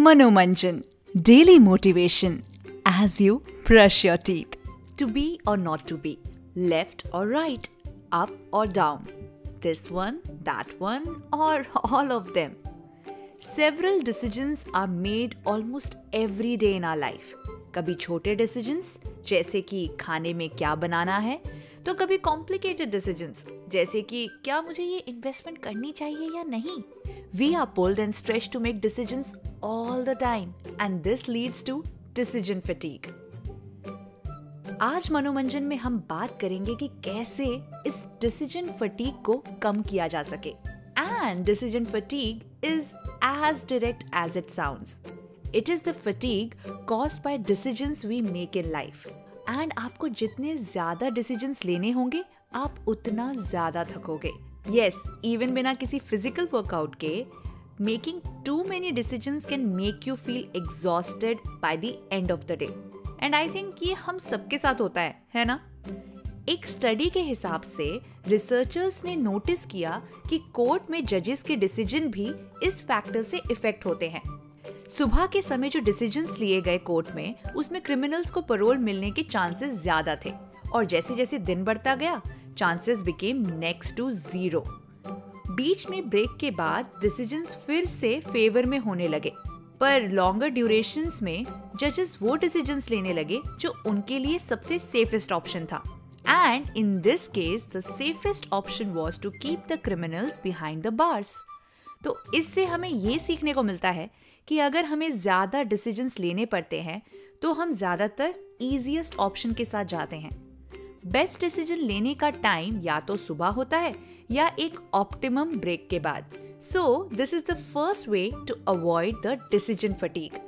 Manomanjan daily motivation as you brush your teeth to be or not to be left or right up or down this one that one or all of them several decisions are made almost every day in our life कभी छोटे decisions जैसे कि खाने में क्या बनाना है तो कभी कॉम्प्लिकेटेड डिसीजंस जैसे कि क्या मुझे ये इन्वेस्टमेंट करनी चाहिए या नहीं? We are pulled and stretch to make decisions all the time and this leads to decision fatigue आज मनोरंजन में हम बात करेंगे कि कैसे इस डिसीज़न फटीक को कम किया जा सके। And decision fatigue is as direct as it sounds it is the fatigue caused by decisions we make in life and आपको जितने ज़्यादा डिसीजंस लेने होंगे, आप उतना ज़्यादा थकोगे। यस इवन बिना किसी फ़िज़िकल वर्कआउट के making too many decisions can make you feel exhausted by the end of the day and I think ये हम सबके साथ होता है है ना? एक स्टडी के हिसाब से रिसर्चर्स ने नोटिस किया कि कोर्ट में जजेस के डिसीज़न भी इस फैक्टर से इफ़ेक्ट होते हैं। सुबह के समय जो डिसीजंस लिए गए कोर्ट में, उसमें क्रिमिनल्स को परोल मिलने के चांसेस ज़्यादा थे। और जैसे जैसे दिन बढ़ता गया chances became next to zero बीच में ब्रेक के बाद डिसीजंस फिर से फेवर में होने लगे। पर लॉन्गर ड्यूरेशन में जजेस वो डिसीजंस लेने लगे, जो उनके लिए सबसे सेफेस्ट ऑप्शन था। And in this case the safest option was to keep the criminals behind the bars तो इससे हमें ये सीखने को मिलता है कि अगर हमें ज़्यादा डिसीजंस लेने पड़ते हैं तो हम ज़्यादातर ईजिएस्ट ऑप्शन के साथ जाते हैं। बेस्ट डिसीज़न लेने का टाइम या तो सुबह होता है या एक ऑप्टिमम ब्रेक के बाद। So this is the first way to avoid the decision fatigue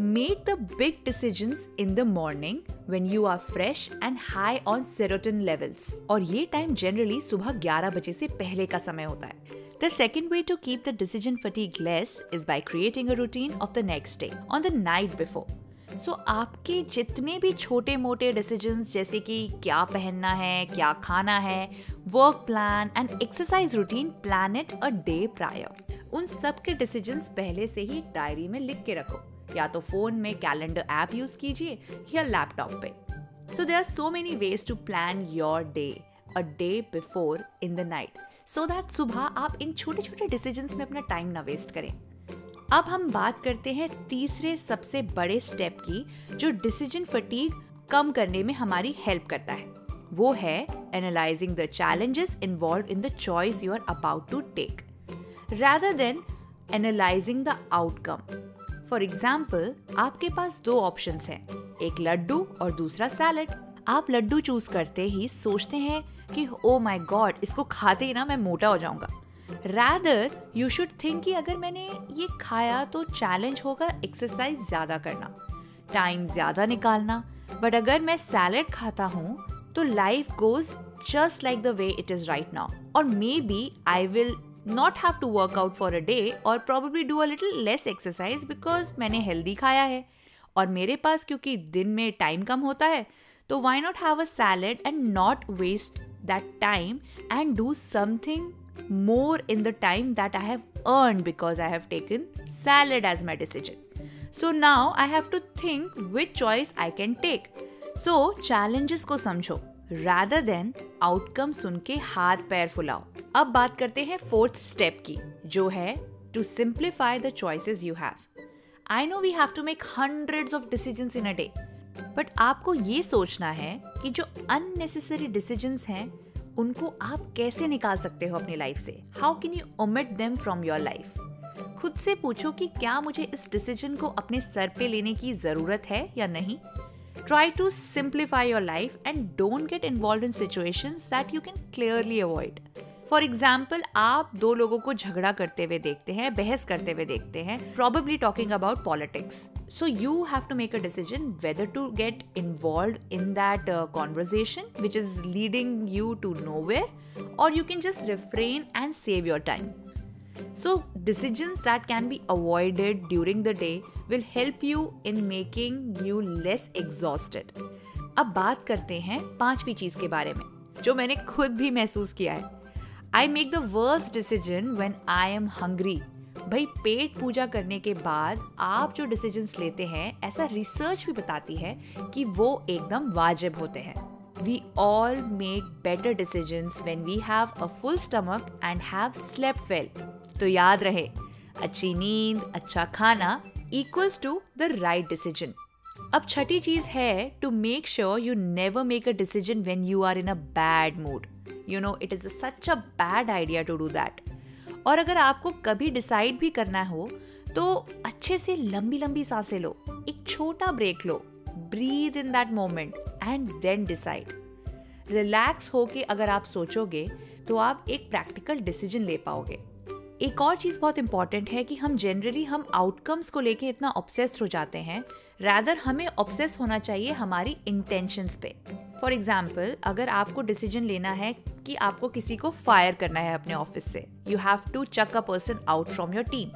make the big decisions in the morning when you are fresh and high on serotonin levels और ये टाइम जनरली सुबह 11 बजे से पहले का समय होता है। The second way to keep the decision fatigue less is by creating a routine of the next day on the night before. so, आपके जितने भी छोटे मोटे डिसीजंस जैसे कि क्या पहनना है क्या खाना है work plan and exercise routine plan it a day prior उन सब के डिसीजंस पहले से ही डायरी में लिख के रखो। या तो फ़ोन में कैलेंडर ऐप यूज़ कीजिए या लैपटॉप पे। So there are so many ways to plan your day a day before in the night so that सुबह आप इन छोटे छोटे डिसीजंस में अपना टाइम ना वेस्ट करें। अब हम बात करते हैं तीसरे सबसे बड़े स्टेप की, जो डिसीज़न फटीग कम करने में हमारी हेल्प करता है। वो है analysing the challenges involved in the choice you are about to take rather than analysing the outcome for example आपके पास दो ऑप्शन हैं, एक लड्डू और दूसरा सैलड आप लड्डू चूज़ करते ही सोचते हैं कि ओ माई गॉड इसको खाते ही ना मैं मोटा हो जाऊँगा. रैदर यू शुड थिंक कि अगर मैंने ये खाया तो चैलेंज होगा एक्सरसाइज ज़्यादा करना टाइम ज़्यादा निकालना। बट अगर मैं सैलड खाता हूँ तो life goes just like the way it is right now और maybe I will not have to work out for a day और probably do a little less exercise because मैंने हेल्दी खाया है। और मेरे पास क्योंकि दिन में टाइम कम होता है तो why not have a salad and not waste that time and do something more in the time that I have earn because I have taken salad as my decision so now I have to think which choice I can take so challenges को समझो. Rather than outcome सुन के हाथ पैर फुलाओ. अब बात करते हैं fourth step की, जो है to simplify the choices you have I know we have to make hundred of decision in a day but आपको ये सोचना है कि जो अननेसेसरी डिसीजंस हैं, उनको आप कैसे निकाल सकते हो अपनी लाइफ से? How can you omit them from your life खुद से पूछो कि क्या मुझे इस डिसीज़न को अपने सर पे लेने की ज़रूरत है या नहीं? Try to simplify your life and don't get involve in situation that you can clearly avoid for example आप दो लोगों को झगड़ा करते हुए देखते हैं, बहस करते हुए देखते हैं probably talking about politics so you have to make a decision whether to get involved in that uh, conversation which is leading you to nowhere or you can just refrain and save your time so decisions that can be avoided during the day will help you in making you less exhausted अब बात करते हैं पांचवी चीज के बारे में जो मैंने खुद भी महसूस किया है I make the worst decision when I am hungry, भाई, पेट पूजा करने के बाद आप जो डिसीजंस लेते हैं, ऐसा रिसर्च भी बताती है कि वो एकदम वाजिब होते हैं। We all make better decisions when we have a full stomach and have slept well तो याद रहे, अच्छी नींद अच्छा खाना equals to the right decision अब छठी चीज़ है to make sure you never make a decision when you are in a bad mood you know it is such a bad idea to do that और अगर आपको कभी decide भी करना हो तो अच्छे से लंबी लंबी साँसें लो, एक छोटा break low breathe in that moment and then decide relax हो के अगर आप सोचोगे तो आप एक प्रैक्टिकल डिसीज़न ले पाओगे। एक और चीज़ बहुत इंपॉर्टेंट है कि हम जनरली हम आउटकम्स को लेके इतना ऑब्सेस्ड हो जाते हैं रैदर हमें ऑब्सेस होना चाहिए हमारी इंटेंशंस पे। फॉर एग्ज़ाम्पल अगर आपको डिसीज़न लेना है कि आपको किसी को फायर करना है अपने ऑफ़िस से। You have to chuck a person out from your team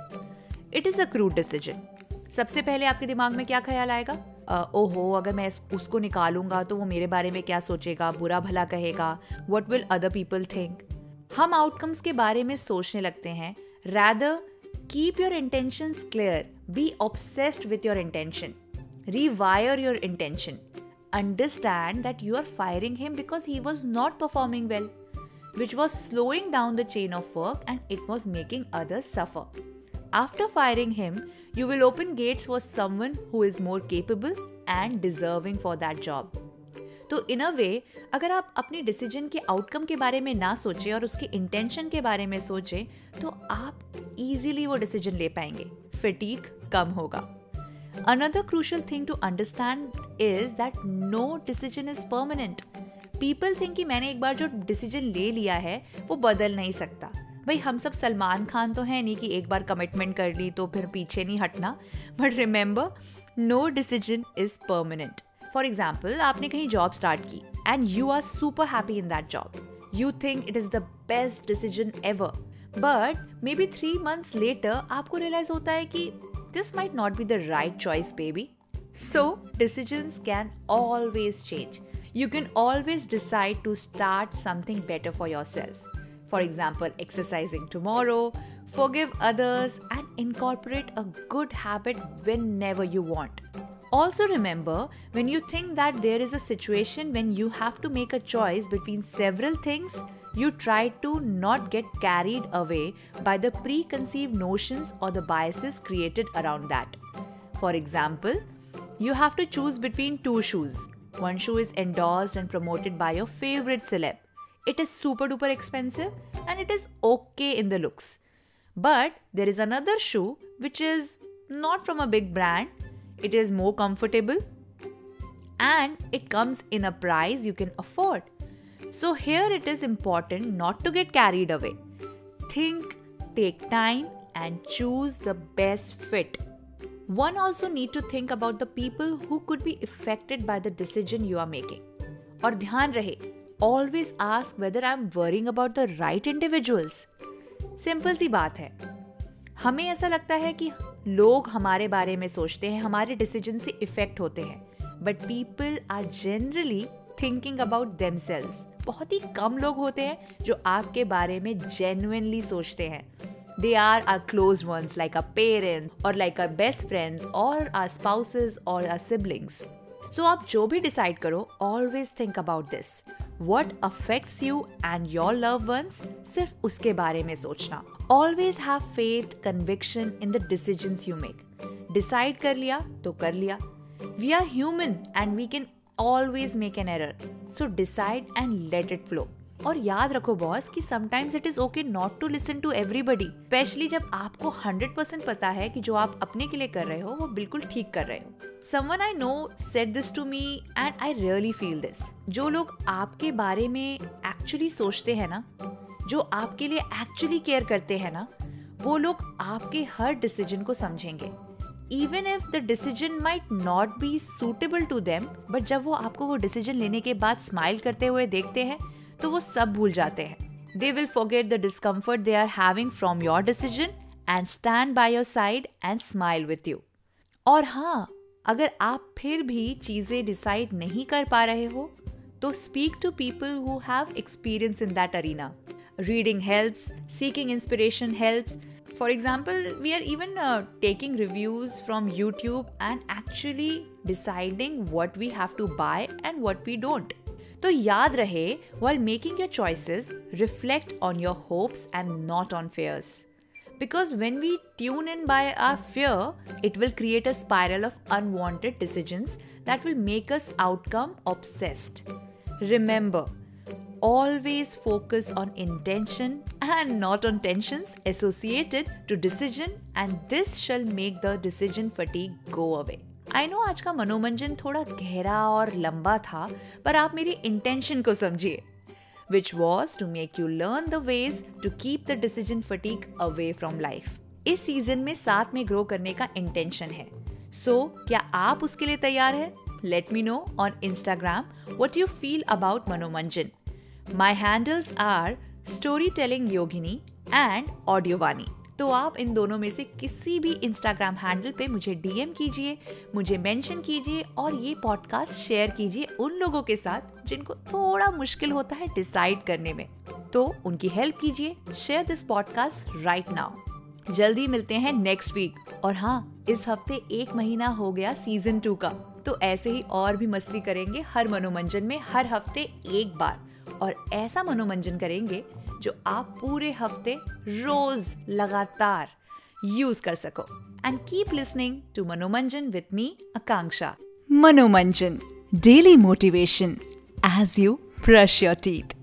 it is a crude decision सबसे पहले आपके दिमाग में क्या ख्याल आएगा? ओहो अगर मैं उसको निकालूँगा तो वो मेरे बारे में क्या सोचेगा? बुरा भला कहेगा? What will other people think हम आउटकम्स के बारे में सोचने लगते हैं। Rather keep your intention clear be obsessed with your intention rewire your intention understand that you are firing him because he was not performing well, which was slowing down the chain of work and it was making others suffer. After firing him, you will open gates for someone who is more capable and deserving for that job. तो इन अ वे अगर आप अपने decision के outcome के बारे में ना सोचें और उसके इंटेंशन के बारे में सोचें तो आप इजीली वो डिसीजन ले पाएंगे फिटीक कम होगा Another crucial thing to understand is that no decision is permanent. People think कि मैंने एक बार जो डिसीज़न ले लिया है, वो बदल नहीं सकता। भाई, हम सब सलमान खान तो है, नहीं कि एक बार कमिटमेंट कर ली तो फिर पीछे नहीं हटना। But remember no decision is permanent for example आपने कहीं जॉब स्टार्ट की and you are super happy in that job you think it is the best decision ever but maybe three months later आपको realise होता है कि this might not be the right choice baby so decisions can always change. You can always decide to start something better for yourself. For example, exercising tomorrow, forgive others, and incorporate a good habit whenever you want. Also, remember when you think that there is a situation when you have to make a choice between several things, you try to not get carried away by the preconceived notions or the biases created around that. For example, you have to choose between two shoes. One shoe is endorsed and promoted by your favorite celeb. It is super duper expensive and it is okay in the looks. But there is another shoe which is not from a big brand, it is more comfortable and it comes in a price you can afford. So, here it is important not to get carried away. Think, take time, and choose the best fit. One also need to think about the people who could be affected by the decision you are making. और ध्यान रहे always ask whether I'm worrying about the right individuals. Simple सी बात है हमें ऐसा लगता है कि लोग हमारे बारे में सोचते हैं हमारे डिसीज़न से इफ़ेक्ट होते हैं but people are generally thinking about them बहुत ही कम लोग होते हैं जो आपके बारे में जेन्युइनली सोचते हैं they are our close ones like a parent और लाइक आर बेस्ट फ्रेंड्स और आर स्पाउसेस और आर सिबलिंग्स सो आप जो भी डिसाइड करो always think about this what affects you and your love ones सिर्फ़ उसके बारे में सोचना. Always have faith conviction in the decision you make decide कर लिया तो कर लिया. We are human and we can always make an error so decide and let it flow और याद रखो बॉस कि sometimes it is okay not to listen to everybody specially जब आपको हंड्रेड परसेंट पता है कि जो आप अपने के लिए कर रहे हो, वो बिल्कुल ठीक कर रहे हो। Someone I know said this to me and I really feel this जो लोग आपके बारे में एक्चुअली सोचते हैं ना, जो आपके लिए एक्चुअली केयर करते हैं ना, वो लोग आपके हर डिसीज़न को समझेंगे। Even if the decision might not be suitable to them but जब वो आपको वो डिसीज़न लेने के बाद स्माइल करते हुए देखते हैं तो वो सब भूल जाते हैं। They will forget the discomfort they are having from your decision and stand by your side and smile with you और हाँ अगर आप फिर भी चीज़ें डिसाइड नहीं कर पा रहे हो तो speak to people who have experience in that arena reading helps seeking inspiration helps example, we are even uh, taking reviews from YouTube and actually deciding what we have to buy and what we don't. तो याद रहे while making your choices, reflect on your hopes and not on fears. Because when we tune in by our fear, it will create a spiral of unwanted decisions that will make us outcome obsessed. Remember, always focus on intention and not on tensions associated to decision and this shall make the decision fatigue go away. I know आज का मनोरंजन थोड़ा गहरा और लंबा था पर आप मेरी इंटेंशन को समझिए। Which was to make you learn the ways to keep the decision fatigue away from life इस सीज़न में साथ में ग्रो करने का इंटेंशन है। सो so, क्या आप उसके लिए तैयार है? Let me know on Instagram what you feel about Manomanjan. My handles are story telling Yogini and Audiovani तो आप इन दोनों में से किसी भी इंस्टाग्राम हैंडल पे मुझे डीएम कीजिए, मुझे मेंशन कीजिए और ये पॉडकास्ट शेयर कीजिए उन लोगों के साथ जिनको थोड़ा मुश्किल होता है डिसाइड करने में। तो उनकी हेल्प कीजिए share this podcast right now जल्दी मिलते हैं नेक्स्ट वीक और हाँ इस हफ़्ते एक महीना हो गया सीज़न टू का। तो ऐसे ही और भी मस्ती करेंगे हर मनोरंजन में हर हफ़्ते एक बार। और ऐसा मनोरंजन करेंगे जो आप पूरे हफ़्ते रोज लगातार यूज़ कर सको। And keep listening to Manomanjan with me Akanksha Manomanjan daily motivation as you brush your teeth